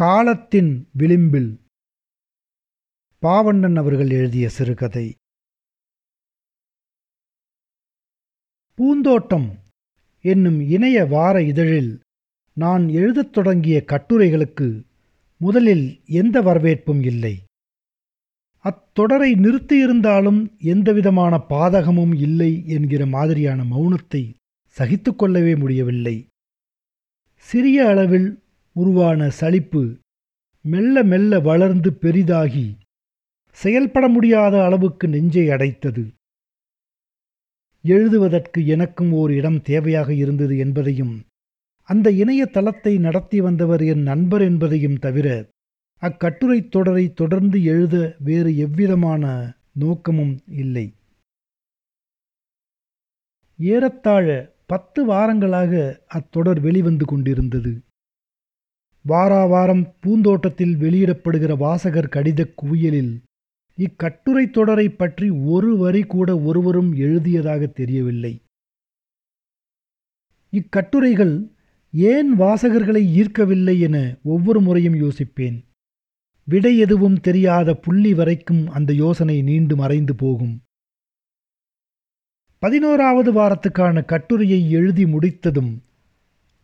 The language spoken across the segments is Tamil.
காலத்தின் விளிம்பில் பாவண்ணன் அவர்கள் எழுதிய சிறுகதை. பூந்தோட்டம் என்னும் இணைய வார இதழில் நான் எழுதத் தொடங்கிய கட்டுரைகளுக்கு முதலில் எந்த வரவேற்பும் இல்லை. அத்தொடரை நிறுத்தியிருந்தாலும் எந்தவிதமான பாதகமும் இல்லை என்கிற மாதிரியான மௌனத்தை சகித்து கொள்ளவே முடியவில்லை. சிறிய அளவில் உருவான சலிப்பு மெல்ல மெல்ல வளர்ந்து பெரிதாகி செயல்பட முடியாத அளவுக்கு நெஞ்சை அடைத்தது. எழுதுவதற்கு எனக்கும் ஓர் இடம் தேவையாக இருந்தது என்பதையும் அந்த இணையதளத்தை நடத்தி வந்தவர் என் நண்பர் என்பதையும் தவிர அக்கட்டுரைத் தொடரை தொடர்ந்து எழுத வேறு எவ்விதமான நோக்கமும் இல்லை. ஏறத்தாழ பத்து வாரங்களாக அத்தொடர் வெளிவந்து கொண்டிருந்தது. வாராவாரம் பூந்தோட்டத்தில் வெளியிடப்படுகிற வாசகர் கடிதக் குவியலில் இக்கட்டுரை தொடரை பற்றி ஒரு வரி கூட ஒருவரும் எழுதியதாக தெரியவில்லை. இக்கட்டுரைகள் ஏன் வாசகர்களை ஈர்க்கவில்லை என ஒவ்வொரு முறையும் யோசிப்பேன். விடை எதுவும் தெரியாத புள்ளி வரைக்கும் அந்த யோசனை நீண்டு மறைந்து போகும். பதினோராவது வாரத்துக்கான கட்டுரையை எழுதி முடித்ததும்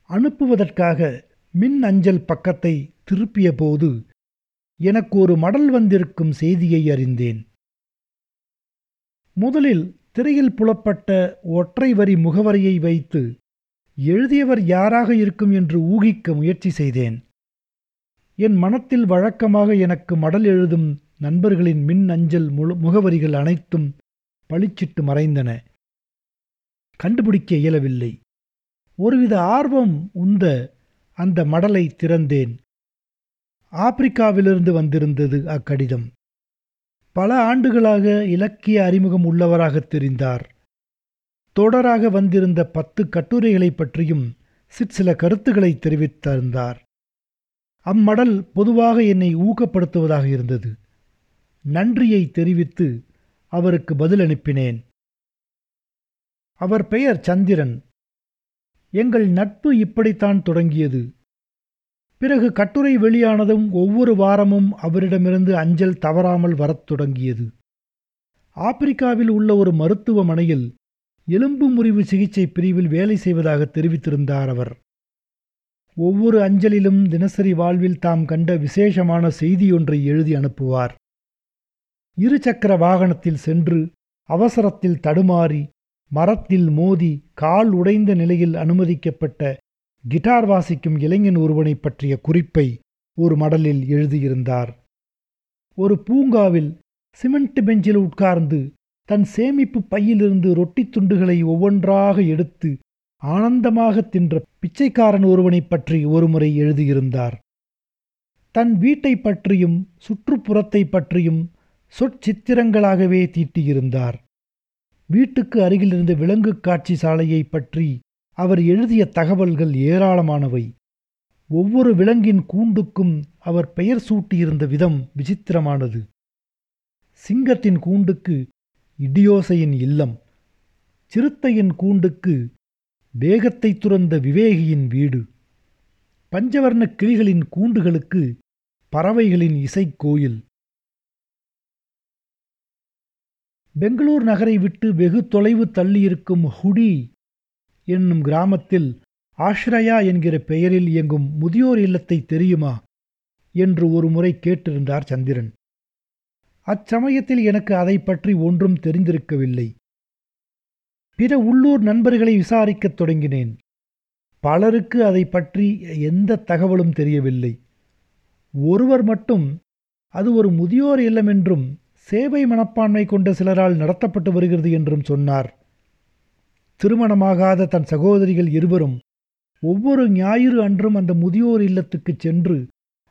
அனுப்புவதற்காக மின் அஞ்சல் பக்கத்தை திருப்பிய போது எனக்கு ஒரு மடல் வந்திருக்கும் செய்தியை அறிந்தேன். முதலில் திரையில் புலப்பட்ட ஒற்றை வரி முகவரியை வைத்து எழுதியவர் யாராக இருக்கும் என்று ஊகிக்க முயற்சி செய்தேன். என் மனத்தில் வழக்கமாக எனக்கு மடல் எழுதும் நண்பர்களின் மின் அஞ்சல் முழு முகவரிகள் அனைத்தும் பளிச்சிட்டு மறைந்தன. கண்டுபிடிக்க இயலவில்லை. ஒருவித ஆர்வம் உந்த அந்த மடலை திறந்தேன். ஆப்பிரிக்காவிலிருந்து வந்திருந்தது அக்கடிதம். பல ஆண்டுகளாக இலக்கிய அறிமுகம் உள்ளவராக தெரிந்தார். தொடராக வந்திருந்த பத்து கட்டுரைகளைப் பற்றியும் சிற்சில கருத்துக்களை தெரிவித்திருந்தார் அம்மடல் பொதுவாக என்னை ஊக்கப்படுத்துவதாக இருந்தது. நன்றியை தெரிவித்து அவருக்கு பதில் அனுப்பினேன் அவர் பெயர் சந்திரன். எங்கள் நட்பு இப்படித்தான் தொடங்கியது. பிறகு கட்டுரை வெளியானதும் ஒவ்வொரு வாரமும் அவரிடமிருந்து அஞ்சல் தவறாமல் வரத் தொடங்கியது. ஆப்பிரிக்காவில் உள்ள ஒரு மருத்துவமனையில் எலும்பு முறிவு சிகிச்சை பிரிவில் வேலை செய்வதாக தெரிவித்திருந்தார் அவர். ஒவ்வொரு அஞ்சலிலும் தினசரி வாழ்வில் தாம் கண்ட விசேஷமான செய்தியொன்றை எழுதி அனுப்புவார். இருசக்கர வாகனத்தில் சென்று அவசரத்தில் தடுமாறி மரத்தில் மோதி கால் உடைந்த நிலையில் அனுமதிக்கப்பட்ட கிட்டார் வாசிக்கும் இளைஞன் ஒருவனைப் பற்றிய குறிப்பை ஒரு மடலில் எழுதியிருந்தார். ஒரு பூங்காவில் சிமெண்ட் பெஞ்சில் உட்கார்ந்து தன் சேமிப்பு பையிலிருந்து ரொட்டித் துண்டுகளை ஒவ்வொன்றாக எடுத்து ஆனந்தமாக தின்ற பிச்சைக்காரன் ஒருவனைப் பற்றி ஒருமுறை எழுதியிருந்தார். தன் வீட்டை பற்றியும் சுற்றுப்புறத்தை பற்றியும் சொற்சித்திரங்களாகவே தீட்டியிருந்தார். வீட்டுக்கு அருகிலிருந்த விலங்கு காட்சி சாலையை பற்றி அவர் எழுதிய தகவல்கள் ஏராளமானவை. ஒவ்வொரு விலங்கின் கூண்டுக்கும் அவர் பெயர் சூட்டியிருந்த விதம் விசித்திரமானது. சிங்கத்தின் கூண்டுக்கு இடியோசையின் இல்லம். சிறுத்தையின் கூண்டுக்கு வேகத்தை துறந்த விவேகியின் வீடு. பஞ்சவர்ண கிளிகளின் கூண்டுகளுக்கு பறவைகளின் இசைக்கோயில் பெங்களூர் நகரை விட்டு வெகு தொலைவு தள்ளியிருக்கும் ஹுடி என்னும் கிராமத்தில் ஆஷ்ரயா என்கிற பெயரில் இயங்கும் முதியோர் இல்லத்தை தெரியுமா என்று ஒரு முறை கேட்டிருந்தார் சந்திரன். அச்சமயத்தில் எனக்கு அதை பற்றி ஒன்றும் தெரிந்திருக்கவில்லை. பிற உள்ளூர் நண்பர்களை விசாரிக்கத் தொடங்கினேன். பலருக்கு அதை பற்றி எந்த தகவலும் தெரியவில்லை. ஒருவர் மட்டும் அது ஒரு முதியோர் இல்லம் என்றும் சேவை மனப்பான்மை கொண்ட சிலரால் நடத்தப்பட்டு வருகிறது என்றும் சொன்னார். திருமணமாகாத தன் சகோதரிகள் இருவரும் ஒவ்வொரு ஞாயிறு அன்றும் அந்த முதியோர் இல்லத்துக்குச் சென்று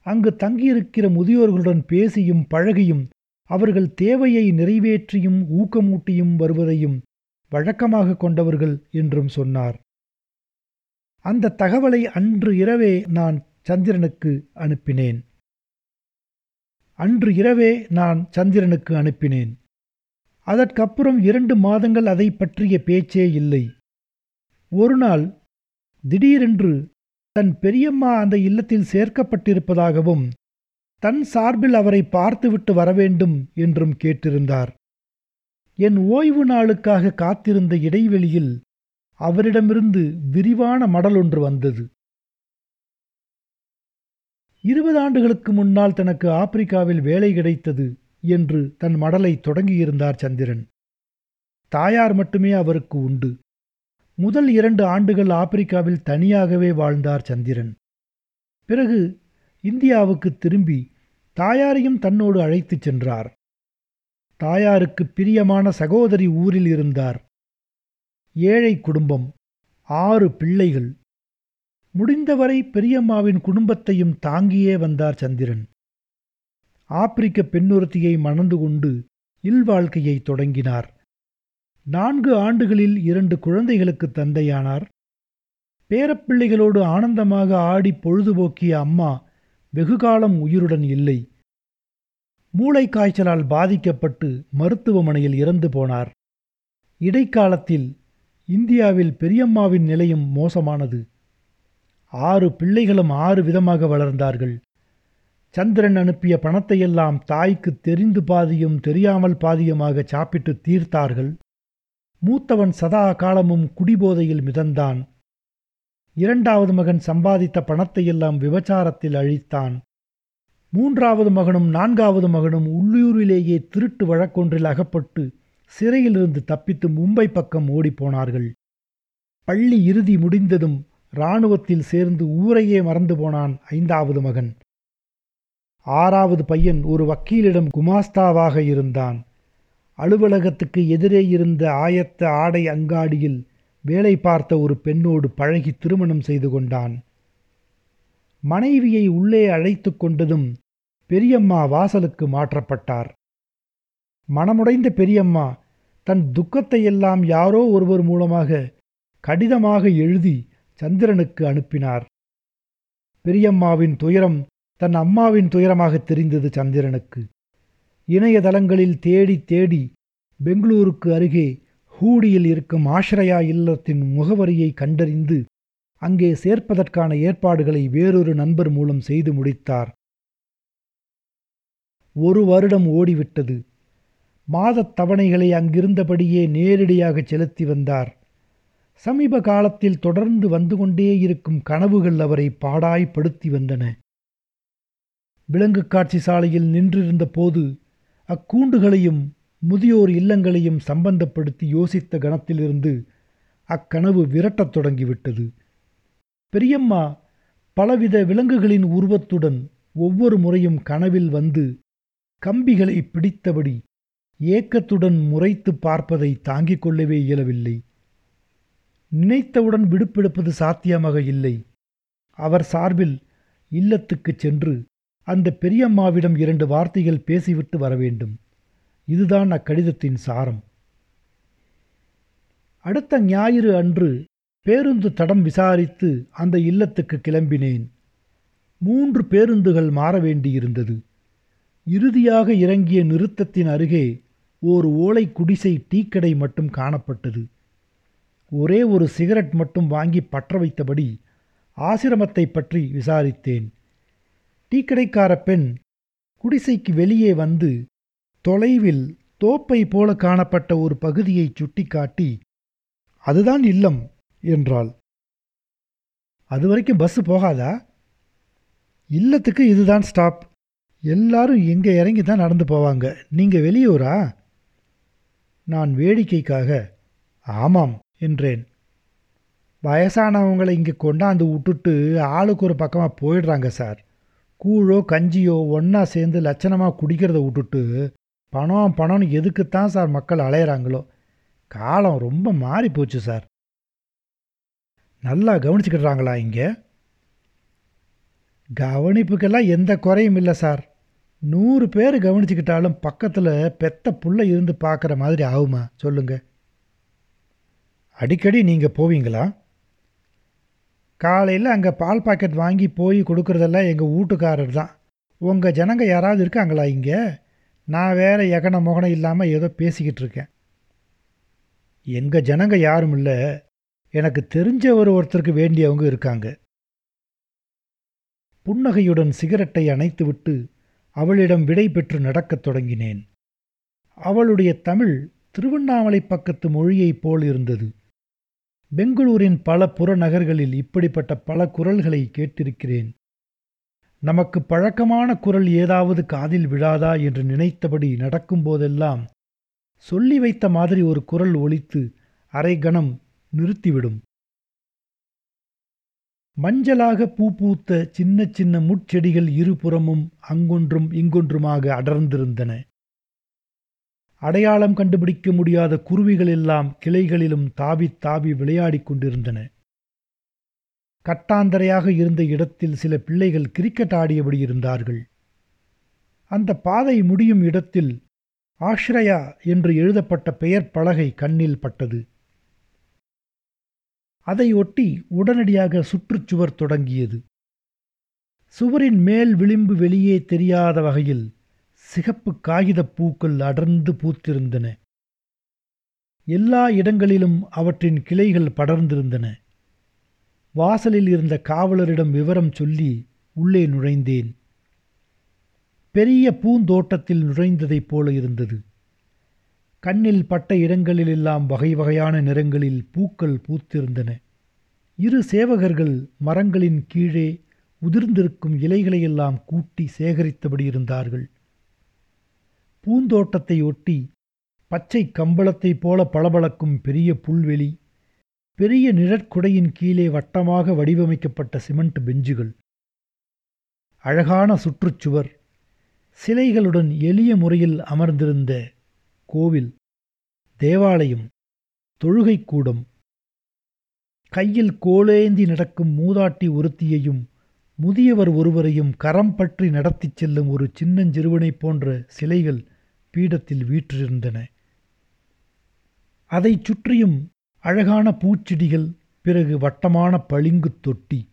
அங்கு தங்கியிருக்கிற முதியோர்களுடன் பேசியும் பழகியும் அவர்கள் தேவையை நிறைவேற்றியும் ஊக்கமூட்டியும் வருவதையும் வழக்கமாக கொண்டவர்கள் என்றும் சொன்னார். அந்த தகவலை அன்று இரவே நான் சந்திரனுக்கு அனுப்பினேன். அன்று இரவே நான் சந்திரனுக்கு அனுப்பினேன். அதற்கப்புறம் இரண்டு மாதங்கள் அதை பற்றிய பேச்சே இல்லை. ஒரு நாள் திடீரென்று தன் பெரியம்மா அந்த இல்லத்தில் சேர்க்கப்பட்டிருப்பதாகவும் தன் சார்பில் அவரை பார்த்துவிட்டு வரவேண்டும் என்றும் கேட்டிருந்தார். என் ஓய்வு நாளுக்காக காத்திருந்த இடைவெளியில் அவரிடமிருந்து விரிவான மடல் ஒன்று வந்தது. இருபது ஆண்டுகளுக்கு முன்னால் தனக்கு ஆப்பிரிக்காவில் வேலை கிடைத்தது என்று தன் மடலை தொடங்கியிருந்தார் சந்திரன். தாயார் மட்டுமே அவருக்கு உண்டு. முதல் இரண்டு ஆண்டுகள் ஆப்பிரிக்காவில் தனியாகவே வாழ்ந்தார் சந்திரன். பிறகு இந்தியாவுக்கு திரும்பி தாயாரையும் தன்னோடு அழைத்துச் சென்றார். தாயாருக்கு பிரியமான சகோதரி ஊரில் இருந்தார். ஏழை குடும்பம் ஆறு பிள்ளைகள் முடிந்தவரை பெரியம்மாவின் குடும்பத்தையும் தாங்கியே வந்தார் சந்திரன். ஆப்பிரிக்க பெண்ணொருத்தியை மணந்து கொண்டு இல்வாழ்க்கையை தொடங்கினார். நான்கு ஆண்டுகளில் இரண்டு குழந்தைகளுக்கு தந்தையானார். பேரப்பிள்ளைகளோடு ஆனந்தமாக ஆடி பொழுதுபோக்கிய அம்மா வெகுகாலம் உயிருடன் இல்லை. மூளை காய்ச்சலால் பாதிக்கப்பட்டு மருத்துவமனையில் இறந்து போனார். இடைக்காலத்தில் இந்தியாவில் பெரியம்மாவின் நிலையும் மோசமானது. ஆறு பிள்ளைகளும் ஆறு விதமாக வளர்ந்தார்கள். சந்திரன் அனுப்பிய பணத்தையெல்லாம் தாய்க்கு தெரிந்து பாதியும் தெரியாமல் பாதியுமாக சாப்பிட்டு தீர்த்தார்கள். மூத்தவன் சதா காலமும் குடிபோதையில் மிதந்தான். இரண்டாவது மகன் சம்பாதித்த பணத்தையெல்லாம் விபச்சாரத்தில் அழித்தான். மூன்றாவது மகனும் நான்காவது மகனும் உள்ளூரிலேயே திருட்டு வழக்கொன்றில் அகப்பட்டு சிறையிலிருந்து தப்பித்து மும்பை பக்கம் ஓடிப்போனார்கள் பள்ளி இறுதி முடிந்ததும் இராணுவத்தில் சேர்ந்து ஊரையே மறந்து போனான் ஐந்தாவது மகன். ஆறாவது பையன் ஒரு வக்கீலிடம் குமாஸ்தாவாக இருந்தான். அலுவலகத்துக்கு எதிரே இருந்த ஆயத்த ஆடை அங்காடியில் வேலை பார்த்த ஒரு பெண்ணோடு பழகி திருமணம் செய்து கொண்டான். மனைவியை உள்ளே அழைத்து கொண்டதும் பெரியம்மா வாசலுக்கு மாற்றப்பட்டார். மனமுடைந்த பெரியம்மா தன் துக்கத்தையெல்லாம் யாரோ ஒருவர் மூலமாக கடிதமாக எழுதி சந்திரனுக்கு அனுப்பினார். பெரியம்மாவின் துயரம் தன் அம்மாவின் துயரமாக தெரிந்தது சந்திரனுக்கு. இணையதளங்களில் தேடி தேடி பெங்களூருக்கு அருகே ஹூடியில் இருக்கும் ஆஷ்ரயா இல்லத்தின் முகவரியை கண்டறிந்து அங்கே சேர்ப்பதற்கான ஏற்பாடுகளை வேறொரு நண்பர் மூலம் செய்து முடித்தார். ஒரு வருடம் ஓடிவிட்டது. மாதத் தவணைகளை அங்கிருந்தபடியே நேரடியாக செலுத்தி வந்தார். சமீப காலத்தில் தொடர்ந்து வந்து கொண்டே இருக்கும் கனவுகள் அவரை பாடாய்படுத்தி வந்தன. விலங்கு காட்சி சாலையில் நின்றிருந்த போது அக்கூண்டுகளையும் முதியோர் இல்லங்களையும் சம்பந்தப்படுத்தி யோசித்த கணத்திலிருந்து அக்கனவு விரட்டத் தொடங்கிவிட்டது. பெரியம்மா பலவித விலங்குகளின் உருவத்துடன் ஒவ்வொரு முறையும் கனவில் வந்து கம்பிகளை பிடித்தபடி ஏக்கத்துடன் முறைத்து பார்ப்பதை தாங்கிக் கொள்ளவே இயலவில்லை. நினைத்தவுடன் விடுப்பெடுப்பது சாத்தியமாக இல்லை. அவர் சார்பில் இல்லத்துக்குச் சென்று அந்த பெரியம்மாவிடம் இரண்டு வார்த்தைகள் பேசிவிட்டு வர வேண்டும் இதுதான் அக்கடிதத்தின் சாரம். அடுத்த ஞாயிறு அன்று பேருந்து தடம் விசாரித்து அந்த இல்லத்துக்கு கிளம்பினேன். மூன்று பேருந்துகள் மாற வேண்டியிருந்தது இறுதியாக இறங்கிய நிறுத்தத்தின் அருகே ஓர் ஓலை குடிசை டீக்கடை மட்டும் காணப்பட்டது. ஒரே ஒரு சிகரெட் மட்டும் வாங்கி பற்ற வைத்தபடி ஆசிரமத்தை பற்றி விசாரித்தேன். டீக்கடைக்கார பெண் குடிசைக்கு வெளியே வந்து தொலைவில் தோப்பை போல காணப்பட்ட ஒரு பகுதியை சுட்டிக்காட்டி அதுதான் இல்லம் என்றாள். அது வரைக்கும் பஸ் போகாதா? இல்லத்துக்கு இதுதான் ஸ்டாப். எல்லாரும் எங்கே இறங்கி தான் நடந்து போவாங்க. நீங்கள் வெளியூரா? நான் வேடிக்கைக்காக. ஆமாம். என்றேன் வயசானவங்களை இங்கே கொண்டாந்து விட்டுட்டு ஆளுக்கு ஒரு பக்கமாக போயிடுறாங்க சார். கூழோ கஞ்சியோ ஒன்றா சேர்ந்து லட்சணமாக குடிக்கிறத விட்டுட்டு பணம் பணம்னு எதுக்குத்தான் சார் மக்கள் அலையிறாங்களோ? காலம் ரொம்ப மாறி போச்சு சார். நல்லா கவனிச்சுக்கிடுறாங்களா இங்கே? கவனிப்புக்கெல்லாம் எந்த குறையும் இல்லை சார். நூறு பேர் கவனிச்சுக்கிட்டாலும் பக்கத்தில் பெத்த புள்ள இருந்து பார்க்குற மாதிரி ஆகுமா? சொல்லுங்கள் அடிக்கடி நீங்கள் போவீங்களா? காலையில் அங்கே பால் பாக்கெட் வாங்கி போய் கொடுக்குறதெல்லாம் எங்கள் வீட்டுக்காரர் தான். உங்கள் ஜனங்க யாராவது இருக்காங்களா இங்கே? நான் வேற எகன மொகனம் இல்லாமல் ஏதோ பேசிக்கிட்டு இருக்கேன். எங்கள் ஜனங்க யாரும் இல்லை. எனக்கு தெரிஞ்ச ஒரு ஒருத்தருக்கு வேண்டியவங்க இருக்காங்க. புன்னகையுடன் சிகரெட்டை அணைத்துவிட்டு அவளிடம் விடை பெற்று நடக்கத் தொடங்கினேன். அவளுடைய தமிழ் திருவண்ணாமலை பக்கத்து மொழியைப் போல் இருந்தது. பெங்களூரின் பல புறநகர்களில் இப்படிப்பட்ட பல குரல்களை கேட்டிருக்கிறேன். நமக்கு பழக்கமான குரல் ஏதாவது காதில் விழாதா என்று நினைத்தபடி நடக்கும்போதெல்லாம் சொல்லி வைத்த மாதிரி ஒரு குரல் ஒலித்து அரை கணம் நிறுத்திவிடும். மஞ்சளாக பூ பூத்த சின்ன சின்ன முட்செடிகள் இருபுறமும் அங்கொன்றும் இங்கொன்றுமாக அடர்ந்திருந்தன. அடையாளம் கண்டுபிடிக்க முடியாத குருவிகள் எல்லாம் கிளைகளிலும் தாவி தாவி விளையாடிக் கொண்டிருந்தன. கட்டாந்தரையாக இருந்த இடத்தில் சில பிள்ளைகள் கிரிக்கெட் ஆடியபடி இருந்தார்கள். அந்த பாதை முடியும் இடத்தில் ஆஷ்ரயா என்று எழுதப்பட்ட பெயர் பலகை கண்ணில் பட்டது. அதை ஒட்டி உடனடியாக சுற்றுச்சுவர் தொடங்கியது. சுவரின் மேல் விளிம்பு வெளியே தெரியாத வகையில் சிகப்பு காகிதப் பூக்கள் அடர்ந்து பூத்திருந்தன. எல்லா இடங்களிலும் அவற்றின் கிளைகள் படர்ந்திருந்தன. வாசலில் இருந்த காவலரிடம் விவரம் சொல்லி உள்ளே நுழைந்தேன். பெரிய பூந்தோட்டத்தில் நுழைந்ததைப் போல இருந்தது. கண்ணில் பட்ட இடங்களிலெல்லாம் வகை வகையான நிறங்களில் பூக்கள் பூத்திருந்தன. இரு சேவகர்கள் மரங்களின் கீழே உதிர்ந்திருக்கும் இலைகளையெல்லாம் கூட்டி சேகரித்தபடி இருந்தார்கள். பூந்தோட்டத்தை ஒட்டி பச்சை கம்பளத்தைப் போல பளபளக்கும் பெரிய புல்வெளி பெரிய நிழற்குடையின் கீழே வட்டமாக வடிவமைக்கப்பட்ட சிமெண்ட் பெஞ்சுகள் அழகான சுற்றுச்சுவர் சிலைகளுடன் எளிய முறையில் அமர்ந்திருந்த கோவில் தேவாலயம் தொழுகைக்கூடம் கையில் கோலேந்தி நடக்கும் மூதாட்டி ஒருத்தியையும் முதியவர் ஒருவரையும் கரம் பற்றி நடத்திச் செல்லும் ஒரு சின்னஞ்சிறுவனைப் போன்ற சிலைகள் பீடத்தில் வீற்றிருந்தன. அதைச் சுற்றியும் அழகான பூச்செடிகள் பிறகு வட்டமான பளிங்குத் தொட்டி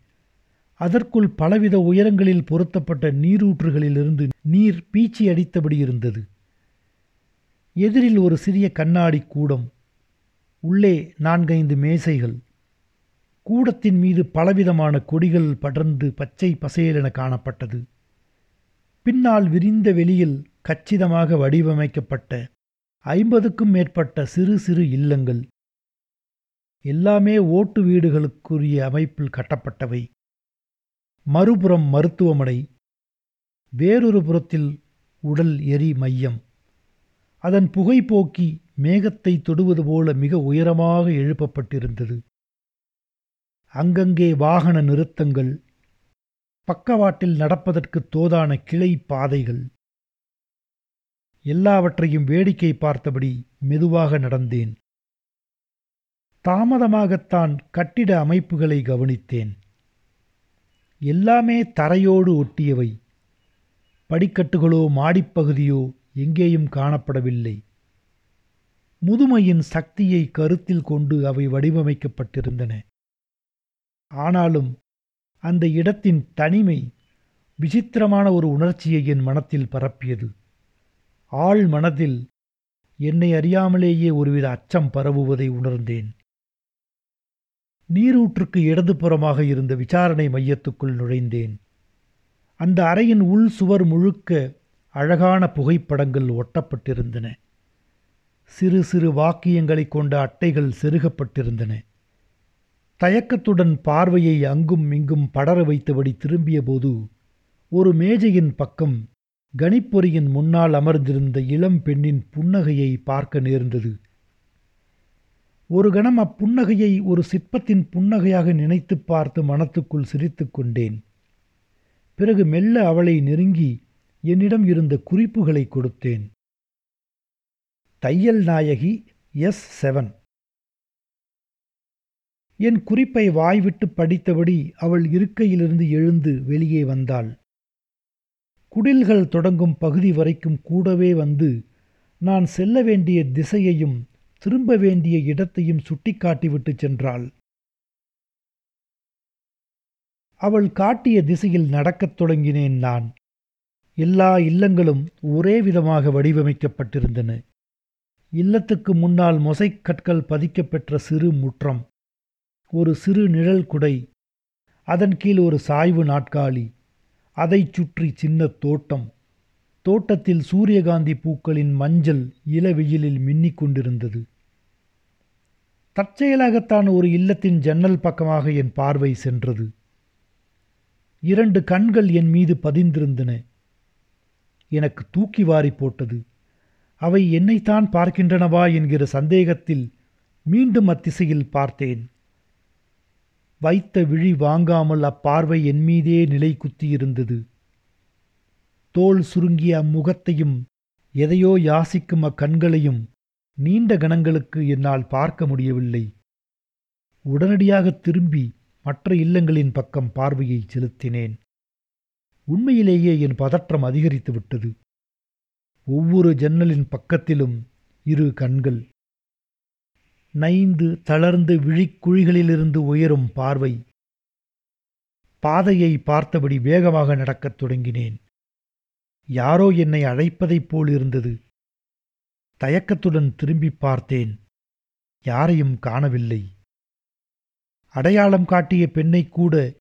அதற்குள் பலவித உயரங்களில் பொருத்தப்பட்ட நீரூற்றுகளிலிருந்து நீர் பீச்சி அடித்தபடி இருந்தது. எதிரில் ஒரு சிறிய கண்ணாடி கூடம் உள்ளே நான்கைந்து மேசைகள் கூடத்தின் மீது பலவிதமான கொடிகள் படர்ந்து பச்சை பசேலென காணப்பட்டது. பின்னால் விரிந்த வெளியில் கச்சிதமாக வடிவமைக்கப்பட்ட ஐம்பதுக்கும் மேற்பட்ட சிறு சிறு இல்லங்கள். எல்லாமே ஓட்டு வீடுகளுக்குரிய அமைப்பில் கட்டப்பட்டவை. மறுபுறம் மருத்துவமனை. வேறொரு புறத்தில் உடல் எரி மையம். அதன் புகைப்போக்கி மேகத்தை தொடுவது போல மிக உயரமாக எழுப்பப்பட்டிருந்தது. அங்கங்கே வாகன நிறுத்தங்கள். பக்கவாட்டில் நடப்பதற்கு தோதான கிளை பாதைகள். எல்லாவற்றையும் வேடிக்கை பார்த்தபடி மெதுவாக நடந்தேன். தாமதமாகத்தான் கட்டிட அமைப்புகளை கவனித்தேன். எல்லாமே தரையோடு ஒட்டியவை. படிக்கட்டுகளோ மாடிப்பகுதியோ எங்கேயும் காணப்படவில்லை. முதுமையின் சக்தியை கருத்தில் கொண்டு அவை வடிவமைக்கப்பட்டிருந்தன. ஆனாலும் அந்த இடத்தின் தனிமை விசித்திரமான ஒரு உணர்ச்சியை என் மனத்தில் பரப்பியது. ஆள் மனதில் என்னை அறியாமலேயே ஒருவித அச்சம் பரவுவதை உணர்ந்தேன். நீரூற்றுக்கு இடதுபுறமாக இருந்த விசாரணை மையத்துக்குள் நுழைந்தேன். அந்த அறையின் உள் சுவர் முழுக்க அழகான புகைப்படங்கள் ஒட்டப்பட்டிருந்தன. சிறு சிறு வாக்கியங்களைக் கொண்ட அட்டைகள் செருகப்பட்டிருந்தன. தயக்கத்துடன் பார்வையை அங்கும் இங்கும் படர வைத்தபடி திரும்பியபோது ஒரு மேஜையின் பக்கம் கணிப்பொறியின் முன்னால் அமர்ந்திருந்த இளம் பெண்ணின் புன்னகையை பார்க்க நேர்ந்தது. ஒரு கணம் அப்புன்னகையை ஒரு சிற்பத்தின் புன்னகையாக நினைத்துப் பார்த்து மனத்துக்குள் சிரித்து கொண்டேன். பிறகு மெல்ல அவளை நெருங்கி என்னிடம் இருந்த குறிப்புகளை கொடுத்தேன். தையல் நாயகி எஸ் செவன். என் குறிப்பை வாய்விட்டு படித்தபடி அவள் இருக்கையிலிருந்து எழுந்து வெளியே வந்தாள். குடில்கள் தொடங்கும் பகுதி வரைக்கும் கூடவே வந்து நான் செல்ல வேண்டிய திசையையும் திரும்ப வேண்டிய இடத்தையும் சுட்டிக்காட்டிவிட்டு சென்றாள். அவள் காட்டிய திசையில் நடக்கத் தொடங்கினேன் நான். எல்லா இல்லங்களும் ஒரே விதமாக வடிவமைக்கப்பட்டிருந்தன. இல்லத்துக்கு முன்னால் மொசைக் கற்கள் பதிக்கப்பெற்ற சிறு முற்றம் ஒரு சிறு நிழல் குடை அதன் கீழ் ஒரு சாய்வு நாட்காலி அதைச் சுற்றி சின்ன தோட்டம். தோட்டத்தில் சூரியகாந்தி பூக்களின் மஞ்சள் இளவெயிலில் மின்னிக் கொண்டிருந்தது. தற்செயலாகத்தான் ஒரு இல்லத்தின் ஜன்னல் பக்கமாக என் பார்வை சென்றது. இரண்டு கண்கள் என் மீது பதிந்திருந்தன. எனக்கு தூக்கி வாரி போட்டது. அவை என்னைத்தான் பார்க்கின்றனவா என்கிற சந்தேகத்தில் மீண்டும் அத்திசையில் பார்த்தேன். வைத்த விழி வாங்காமல் அப்பார்வை என் மீதே நிலை குத்தியிருந்தது. தோல் சுருங்கிய அம்முகத்தையும் எதையோ யாசிக்கும் அக்கண்களையும் நீண்ட கணங்களுக்கு என்னால் பார்க்க முடியவில்லை. உடனடியாக திரும்பி மற்ற இல்லங்களின் பக்கம் பார்வையை செலுத்தினேன். உண்மையிலேயே என் பதற்றம் அதிகரித்து விட்டது. ஒவ்வொரு ஜன்னலின் பக்கத்திலும் இரு கண்கள் நைந்து தளர்ந்து விழிக்குழிகளிலிருந்து உயரும் பார்வை. பாதையை பார்த்தபடி வேகமாக நடக்கத் தொடங்கினேன். யாரோ என்னை அழைப்பதைப் போல் இருந்தது தயக்கத்துடன் திரும்பி பார்த்தேன். யாரையும் காணவில்லை. அடையாளம் காட்டிய பெண்ணை கூட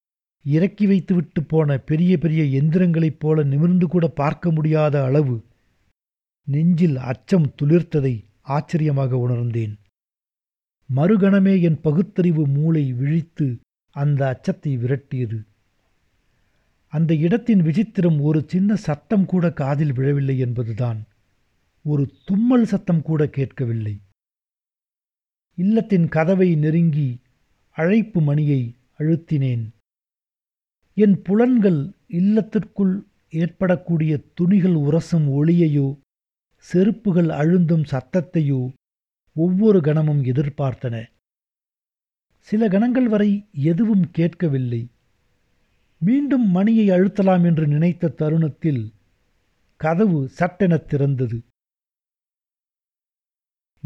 இறக்கி வைத்துவிட்டு போன பெரிய பெரிய எந்திரங்களைப் போல நிமிர்ந்து கூட பார்க்க முடியாத அளவு நெஞ்சில் அச்சம் துளிர்த்ததை ஆச்சரியமாக உணர்ந்தேன். மறுகணமே என் பகுத்தறிவு மூளை விழித்து அந்த அச்சத்தை விரட்டியது. அந்த இடத்தின் விசித்திரம் ஒரு சின்ன சத்தம் கூட காதில் விழவில்லை என்பதுதான். ஒரு தும்மல் சத்தம் கூட கேட்கவில்லை. இல்லத்தின் கதவை நெருங்கி அழைப்பு மணியை அழுத்தினேன். என் புலன்கள் இல்லத்திற்குள் ஏற்படக்கூடிய துணிகள் உரசும் ஒளியையோ செருப்புகள் அழுந்தும் சத்தத்தையோ ஒவ்வொரு கணமும் எதிர்பார்த்தன. சில கணங்கள் வரை எதுவும் கேட்கவில்லை. மீண்டும் மணியை அழுத்தலாம் என்று நினைத்த தருணத்தில் கதவு சட்டெனத் திறந்தது.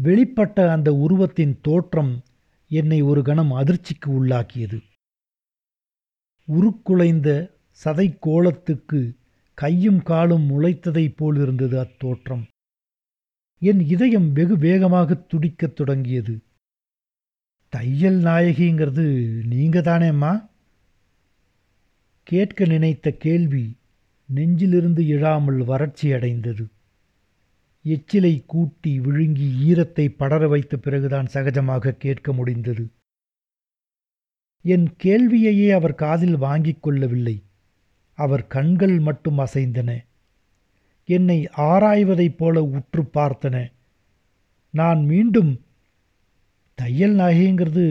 வெளிப்பட்ட அந்த உருவத்தின் தோற்றம் என்னை ஒரு கணம் அதிர்ச்சிக்கு உள்ளாக்கியது. உருக்குலைந்த சதை கோலத்துக்கு கையும் காலும் முளைத்ததைப் போலிருந்தது அத்தோற்றம். என் இதயம் வெகு வேகமாக துடிக்கத் தொடங்கியது. தையல் நாயகிங்கிறது நீங்க தானேம்மா கேட்க நினைத்த கேள்வி நெஞ்சிலிருந்து எழாமல் வறட்சி அடைந்தது. எச்சிலை கூட்டி விழுங்கி ஈரத்தை படர வைத்த பிறகுதான் சகஜமாக கேட்க முடிந்தது. என் கேள்வியையே அவர் காதில் வாங்கிக் கொள்ளவில்லை. அவர் கண்கள் மட்டும் அசைந்தன. என்னை ஆராய்வதைப் போல உற்று பார்த்தன. நான் மீண்டும் தையல் நாயகிங்கிறது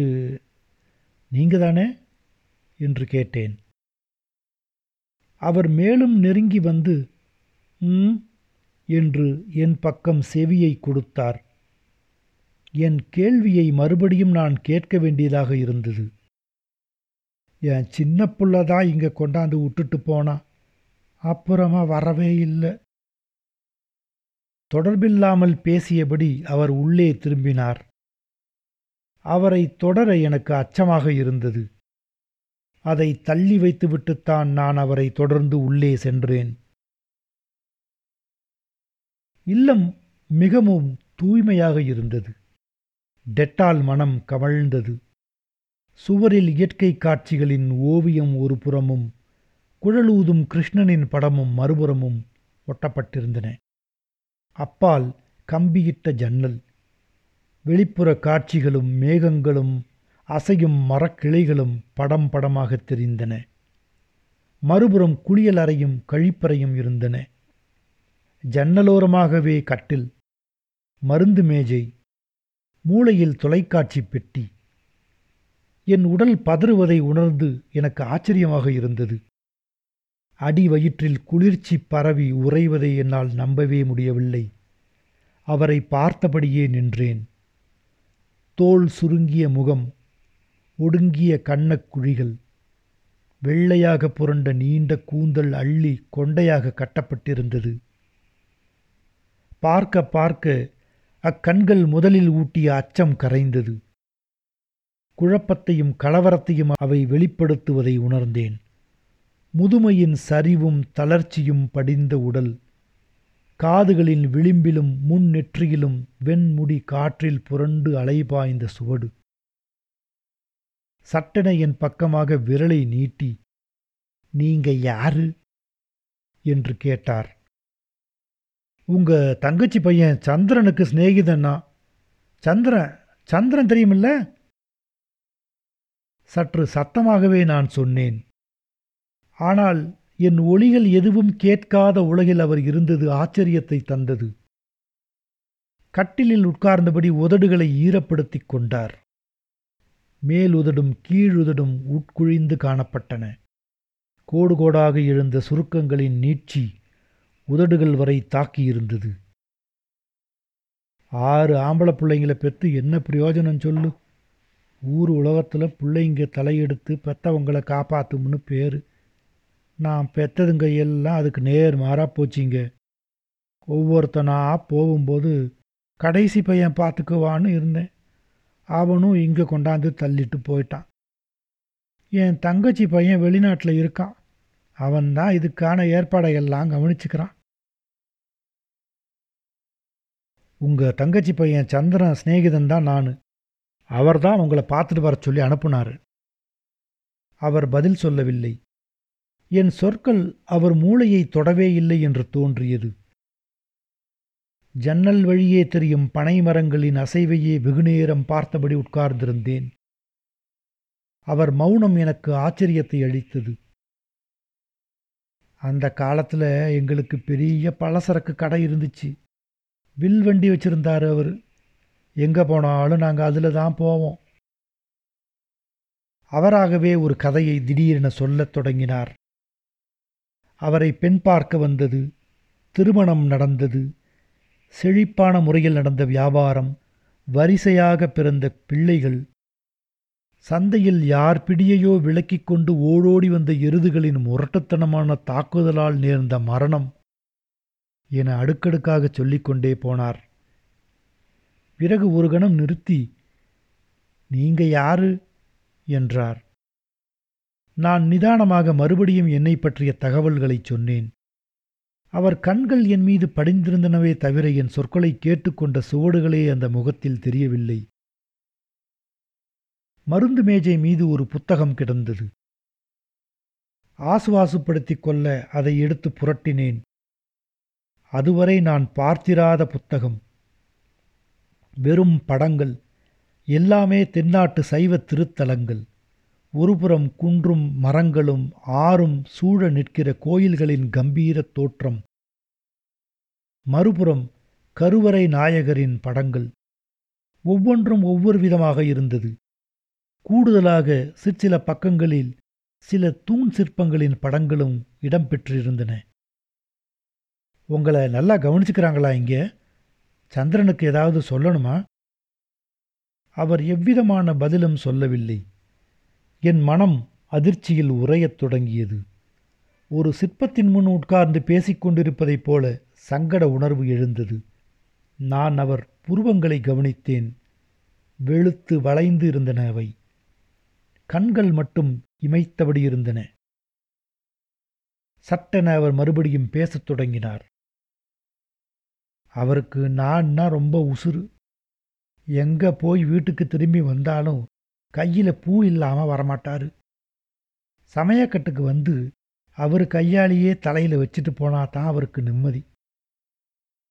நீங்கள் தானே என்று கேட்டேன். அவர் மேலும் நெருங்கி வந்து ம் என்று என் பக்கம் செவியை கொடுத்தார். என் கேள்வியை மறுபடியும் நான் கேட்க வேண்டியதாக இருந்தது. என் சின்ன புள்ளதான் இங்கே கொண்டாந்து விட்டுட்டு போனா. அப்புறமா வரவே இல்லை. தொடர்பில்லாமல் பேசியபடி அவர் உள்ளே திரும்பினார். அவரை தொடர எனக்கு அச்சமாக இருந்தது. அதை தள்ளி வைத்துவிட்டுத்தான் நான் அவரை தொடர்ந்து உள்ளே சென்றேன். இல்லம் மிகவும் தூய்மையாக இருந்தது. டெட்டால் மனம் கமழ்ந்தது. சுவரில் இயற்கை காட்சிகளின் ஓவியம் ஒரு புறமும் குழலூதும் கிருஷ்ணனின் படமும் மறுபுறமும் ஒட்டப்பட்டிருந்தன. அப்பால் கம்பியிட்ட ஜன்னல். வெளிப்புற காட்சிகளும் மேகங்களும் அசையும் மரக்கிளைகளும் படம் படமாகத் தெரிந்தன. மறுபுறம் குளியல் அறையும் கழிப்பறையும் இருந்தன. ஜன்னலோரமாகவே கட்டில் மருந்து மேஜை மூளையில் தொலைக்காட்சி பெட்டி. என் உடல் பதறுவதை உணர்ந்து எனக்கு ஆச்சரியமாக இருந்தது. அடி வயிற்றில் குளிர்ச்சி பரவி உறைவதை என்னால் நம்பவே முடியவில்லை. அவரை பார்த்தபடியே நின்றேன். தோல் சுருங்கிய முகம் ஒடுங்கிய கண்ணக்குழிகள் வெள்ளையாக புரண்ட நீண்ட கூந்தல் அள்ளி கொண்டையாக கட்டப்பட்டிருந்தது. பார்க்க பார்க்க அக்கண்கள் முதலில் ஊட்டிய அச்சம் கரைந்தது. குழப்பத்தையும் கலவரத்தையும் அவை வெளிப்படுத்துவதை உணர்ந்தேன். முதுமையின் சரிவும் தளர்ச்சியும் படிந்த உடல். காதுகளின் விளிம்பிலும் முன் நெற்றியிலும் வெண்முடி காற்றில் புரண்டு அலைபாய்ந்த சுவடு. சட்டென என் பக்கமாக விரலை நீட்டி நீங்க யாரு என்று கேட்டார். உங்க தங்கச்சி பையன் சந்திரனுக்கு சிநேகிதன்னா? சந்திரன் சந்திரன் தெரியுமில்ல? சற்று சத்தமாகவே நான் சொன்னேன். ஆனால் என் ஒளிகள் எதுவும் கேட்காத உலகில் அவர் இருந்தது ஆச்சரியத்தை தந்தது. கட்டிலில் உட்கார்ந்தபடி உதடுகளை ஈரப்படுத்திக் கொண்டார். மேலுதடும் கீழுதடும் உட்குழிந்து காணப்பட்டன. கோடு கோடாக எழுந்த சுருக்கங்களின் நீட்சி உதடுகள் வரை தாக்கியிருந்தது. ஆறு ஆம்பளை பிள்ளைங்களை பெற்று என்ன பிரயோஜனம் சொல்லு? ஊர் உலகத்தில் பிள்ளைங்க தலையெடுத்து பெத்தவங்களை காப்பாற்றும்னு பேர். நான் பெத்ததுங்க எல்லாம் அதுக்கு நேர் மாறாக போச்சிங்க. ஒவ்வொருத்தனா போகும்போது கடைசி பையன் பார்த்துக்குவான்னு இருந்தேன். அவனும் இங்கே கொண்டாந்து தள்ளிட்டு போயிட்டான். என் தங்கச்சி பையன் வெளிநாட்டில் இருக்கான். அவன்தான் இதுக்கான ஏற்பாடையெல்லாம் கவனிச்சுக்கிறான். உங்கள் தங்கச்சி பையன் சந்திரன் சிநேகிதன் தான் நான். அவர்தான் உங்களை பார்த்துட்டு வர சொல்லி அனுப்புனார். அவர் பதில் சொல்லவில்லை. என் சொற்கள் அவர் மூளையை தொடவே இல்லை என்று தோன்றியது. ஜன்னல் வழியே தெரியும் பனை மரங்களின் அசைவையே வெகுநேரம் பார்த்தபடி உட்கார்ந்திருந்தேன். அவர் மௌனம் எனக்கு ஆச்சரியத்தை அளித்தது. அந்த காலத்தில் எங்களுக்கு பெரிய பலசரக்கு கடை இருந்துச்சு. வில் வண்டி வச்சிருந்தாரு அவர். எங்கே போனாலும் நாங்கள் அதில் தான் போவோம். அவராகவே ஒரு கதையை திடீரென சொல்லத் தொடங்கினார். அவரை பெண் பார்க்க வந்தது திருமணம் நடந்தது. செழிப்பான முறையில் நடந்த வியாபாரம் வரிசையாக பிறந்த பிள்ளைகள். சந்தையில் யார் பிடியையோ விலக்கிக் கொண்டு ஓடோடி வந்த எருதுகளின் முரட்டுத்தனமான தாக்குதலால் நேர்ந்த மரணம் என அடுக்கடுக்காகச் சொல்லிக்கொண்டே போனார். பிறகு ஒரு கணம் நிறுத்தி நீங்க யாரு? என்றார். நான் நிதானமாக மறுபடியும் என்னை பற்றிய தகவல்களைச் சொன்னேன். அவர் கண்கள் என் மீது படிந்திருந்தனவே தவிர என் சொற்களை கேட்டுக்கொண்ட சுவடுகளே அந்த முகத்தில் தெரியவில்லை. மருந்து மேஜை மீது ஒரு புத்தகம் கிடந்தது. ஆசுவாசுப்படுத்திக் கொள்ள அதை எடுத்து புரட்டினேன். அதுவரை நான் பார்த்திராத புத்தகம். வெறும் படங்கள். எல்லாமே தென்னாட்டு சைவ திருத்தலங்கள். ஒருபுறம் குன்றும் மரங்களும் ஆறும் சூழ நிற்கிற கோயில்களின் கம்பீர தோற்றம். மறுபுறம் கருவறை நாயகரின் படங்கள். ஒவ்வொன்றும் ஒவ்வொரு விதமாக இருந்தது. கூடுதலாக சிற்சில பக்கங்களில் சில தூண் சிற்பங்களின் படங்களும் இடம்பெற்றிருந்தன உங்களை நல்லா கவனிச்சுக்கிறாங்களா இங்கே? சந்திரனுக்கு ஏதாவது சொல்லணுமா? அவர் எவ்விதமான பதிலும் சொல்லவில்லை. என் மனம் அதிர்ச்சியில் உறையத் தொடங்கியது. ஒரு சிற்பத்தின் முன் உட்கார்ந்து பேசிக்கொண்டிருப்பதைப் போல சங்கட உணர்வு எழுந்தது. நான் அவர் புருவங்களை கவனித்தேன். வெளுத்து வளைந்து இருந்தன அவை. கண்கள் மட்டும் இமைத்தபடி இருந்தன. சட்டென அவர் மறுபடியும் பேசத் தொடங்கினார். அவருக்கு நான்னா ரொம்ப உசுறு. எங்க போய் வீட்டுக்கு திரும்பி வந்தாலும் கையில் பூ இல்லாமல் வரமாட்டார். சமயக்கட்டுக்கு வந்து அவர் கையாலேயே தலையில் வச்சுட்டு போனா தான் அவருக்கு நிம்மதி.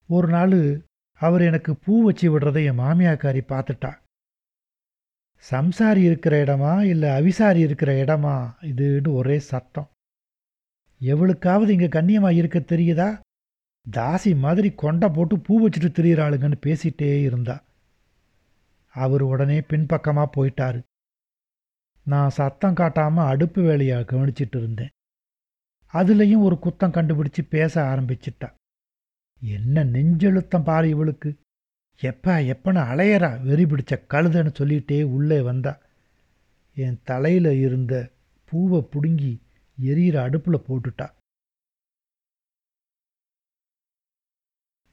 ஒரு நாள் அவர் எனக்கு பூ வச்சு விடுறதை என் மாமியாக்காரி பார்த்துட்டா. சம்சாரி இருக்கிற இடமா இல்லை அவிசாரி இருக்கிற இடமா இதுன்னு ஒரே சத்தம். எவளுக்காவது இங்கே கண்ணியமாக இருக்க தெரியுதா? தாசி மாதிரி கொண்டை போட்டு பூ வச்சுட்டு திரியிறாளுங்கன்னு பேசிட்டே இருந்தா. அவர் உடனே பின்பக்கமாக போயிட்டாரு. நான் சத்தம் காட்டாமல் அடுப்பு வேலையை கவனிச்சிட்டு இருந்தேன் அதுலேயும் ஒரு குத்தம் கண்டுபிடிச்சு பேச ஆரம்பிச்சிட்டா. என்ன நெஞ்செழுத்தம் பாரு இவளுக்கு. எப்போ எப்பன்னு அலையறா வெறி பிடிச்ச கழுதன்னு சொல்லிட்டே உள்ளே வந்தா. என் தலையில் இருந்த பூவை பிடுங்கி எரியிற அடுப்பில் போட்டுட்டா.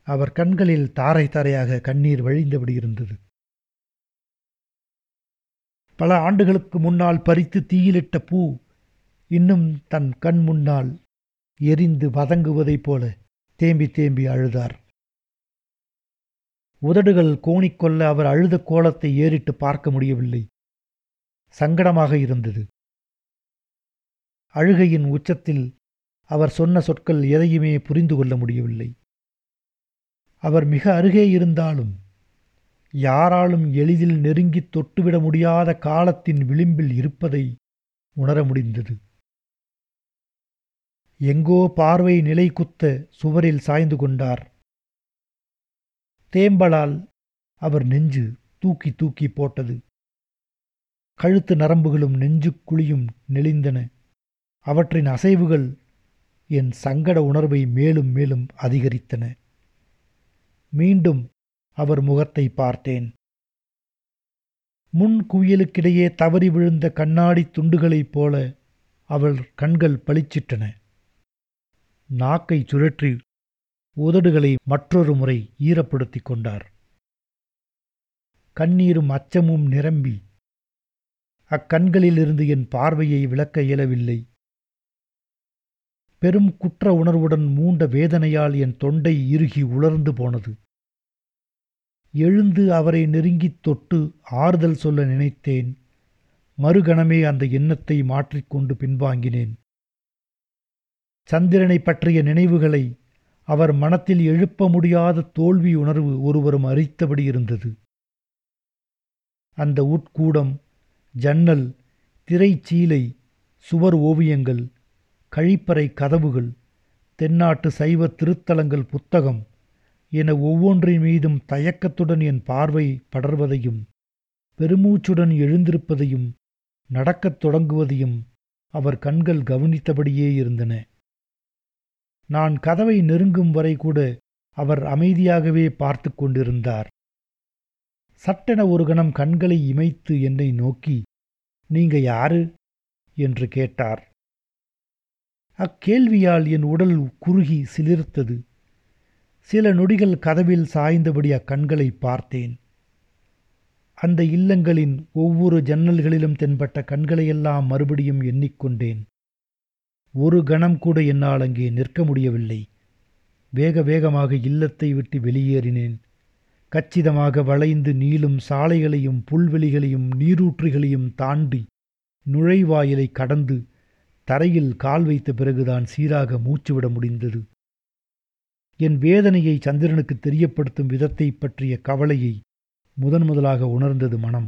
அவர் கண்களில் தாரை தாரையாக கண்ணீர் வழிந்தபடி இருந்தது. பல ஆண்டுகளுக்கு முன்னால் பறித்து தீயிலிட்ட பூ இன்னும் தன் கண் முன்னால் எரிந்து வதங்குவதைப் போல தேம்பி தேம்பி அழுதார். உதடுகள் கோணிக்கொள்ள அவர் அழுத கோலத்தை ஏறிட்டு பார்க்க முடியவில்லை. சங்கடமாக இருந்தது. அழுகையின் உச்சத்தில் அவர் சொன்ன சொற்கள் எதையுமே புரிந்து கொள்ள முடியவில்லை. அவர் மிக அருகே இருந்தாலும் யாராலும் எளிதில் நெருங்கித் தொட்டுவிட முடியாத காலத்தின் விளிம்பில் இருப்பதை உணர முடிந்தது. எங்கோ பார்வை நிலை குத்த சுவரில் சாய்ந்து கொண்டார். தேம்பலால் அவர் நெஞ்சு தூக்கி தூக்கி போட்டது. கழுத்து நரம்புகளும் நெஞ்சுக்குழியும் நெளிந்தன. அவற்றின் அசைவுகள் என் சங்கட உணர்வை மேலும் மேலும் அதிகரித்தன. மீண்டும் அவர் முகத்தை பார்த்தேன். முன் குவியலுக்கிடையே தவறி விழுந்த கண்ணாடி துண்டுகளைப் போல அவள் கண்கள் பளிச்சிட்டன. நாக்கை சுழற்றி உதடுகளை மற்றொரு முறை ஈரப்படுத்திக் கொண்டார். கண்ணீரும் அச்சமும் நிரம்பி அக்கண்களிலிருந்து என் பார்வையை விளக்க இயலவில்லை. பெரும் குற்ற உணர்வுடன் மூண்ட வேதனையால் என் தொண்டை இறுகி உலர்ந்து போனது. எழுந்து அவரை நெருங்கித் தொட்டு ஆறுதல் சொல்ல நினைத்தேன். மறுகணமே அந்த எண்ணத்தை மாற்றிக்கொண்டு பின்வாங்கினேன். சந்திரனை பற்றிய நினைவுகளை அவர் மனத்தில் எழுப்ப முடியாத தோல்வி உணர்வு ஒருவரும் அரித்தபடி இருந்தது. அந்த உட்கூடம் ஜன்னல் திரைச்சீலை சுவர் ஓவியங்கள் கழிப்பறை கதவுகள் தென்னாட்டு சைவ திருத்தலங்கள் புத்தகம் என ஒவ்வொன்றின் மீதும் தயக்கத்துடன் என் பார்வை படர்வதையும் பெருமூச்சுடன் எழுந்திருப்பதையும் நடக்கத் தொடங்குவதையும் அவர் கண்கள் கவனித்தபடியே இருந்தன. நான் கதவை நெருங்கும் வரை கூட அவர் அமைதியாகவே பார்த்து கொண்டிருந்தார். சட்டென ஒரு கணம் கண்களை இமைத்து என்னை நோக்கி நீங்க யாரு? என்று கேட்டார். அக்கேள்வியால் என் உடல் குறுகி சிலிர்த்தது. சில நொடிகள் கதவில் சாய்ந்தபடி அக்கண்களை பார்த்தேன். அந்த இல்லங்களின் ஒவ்வொரு ஜன்னல்களிலும் தென்பட்ட கண்களையெல்லாம் மறுபடியும் எண்ணிக்கொண்டேன். ஒரு கணம் கூட என்னால் அங்கே நிற்க முடியவில்லை. வேக வேகமாக இல்லத்தை விட்டு வெளியேறினேன். கச்சிதமாக வளைந்து நீளும் சாலைகளையும் புல்வெளிகளையும் நீரூற்றுகளையும் தாண்டி நுழைவாயிலை கடந்து தரையில் கால் வைத்த பிறகுதான் சீராக மூச்சுவிட முடிந்தது. என் வேதனையை சந்திரனுக்கு தெரியப்படுத்தும் விதத்தை பற்றிய கவலையை முதன் முதலாக உணர்ந்தது மனம்.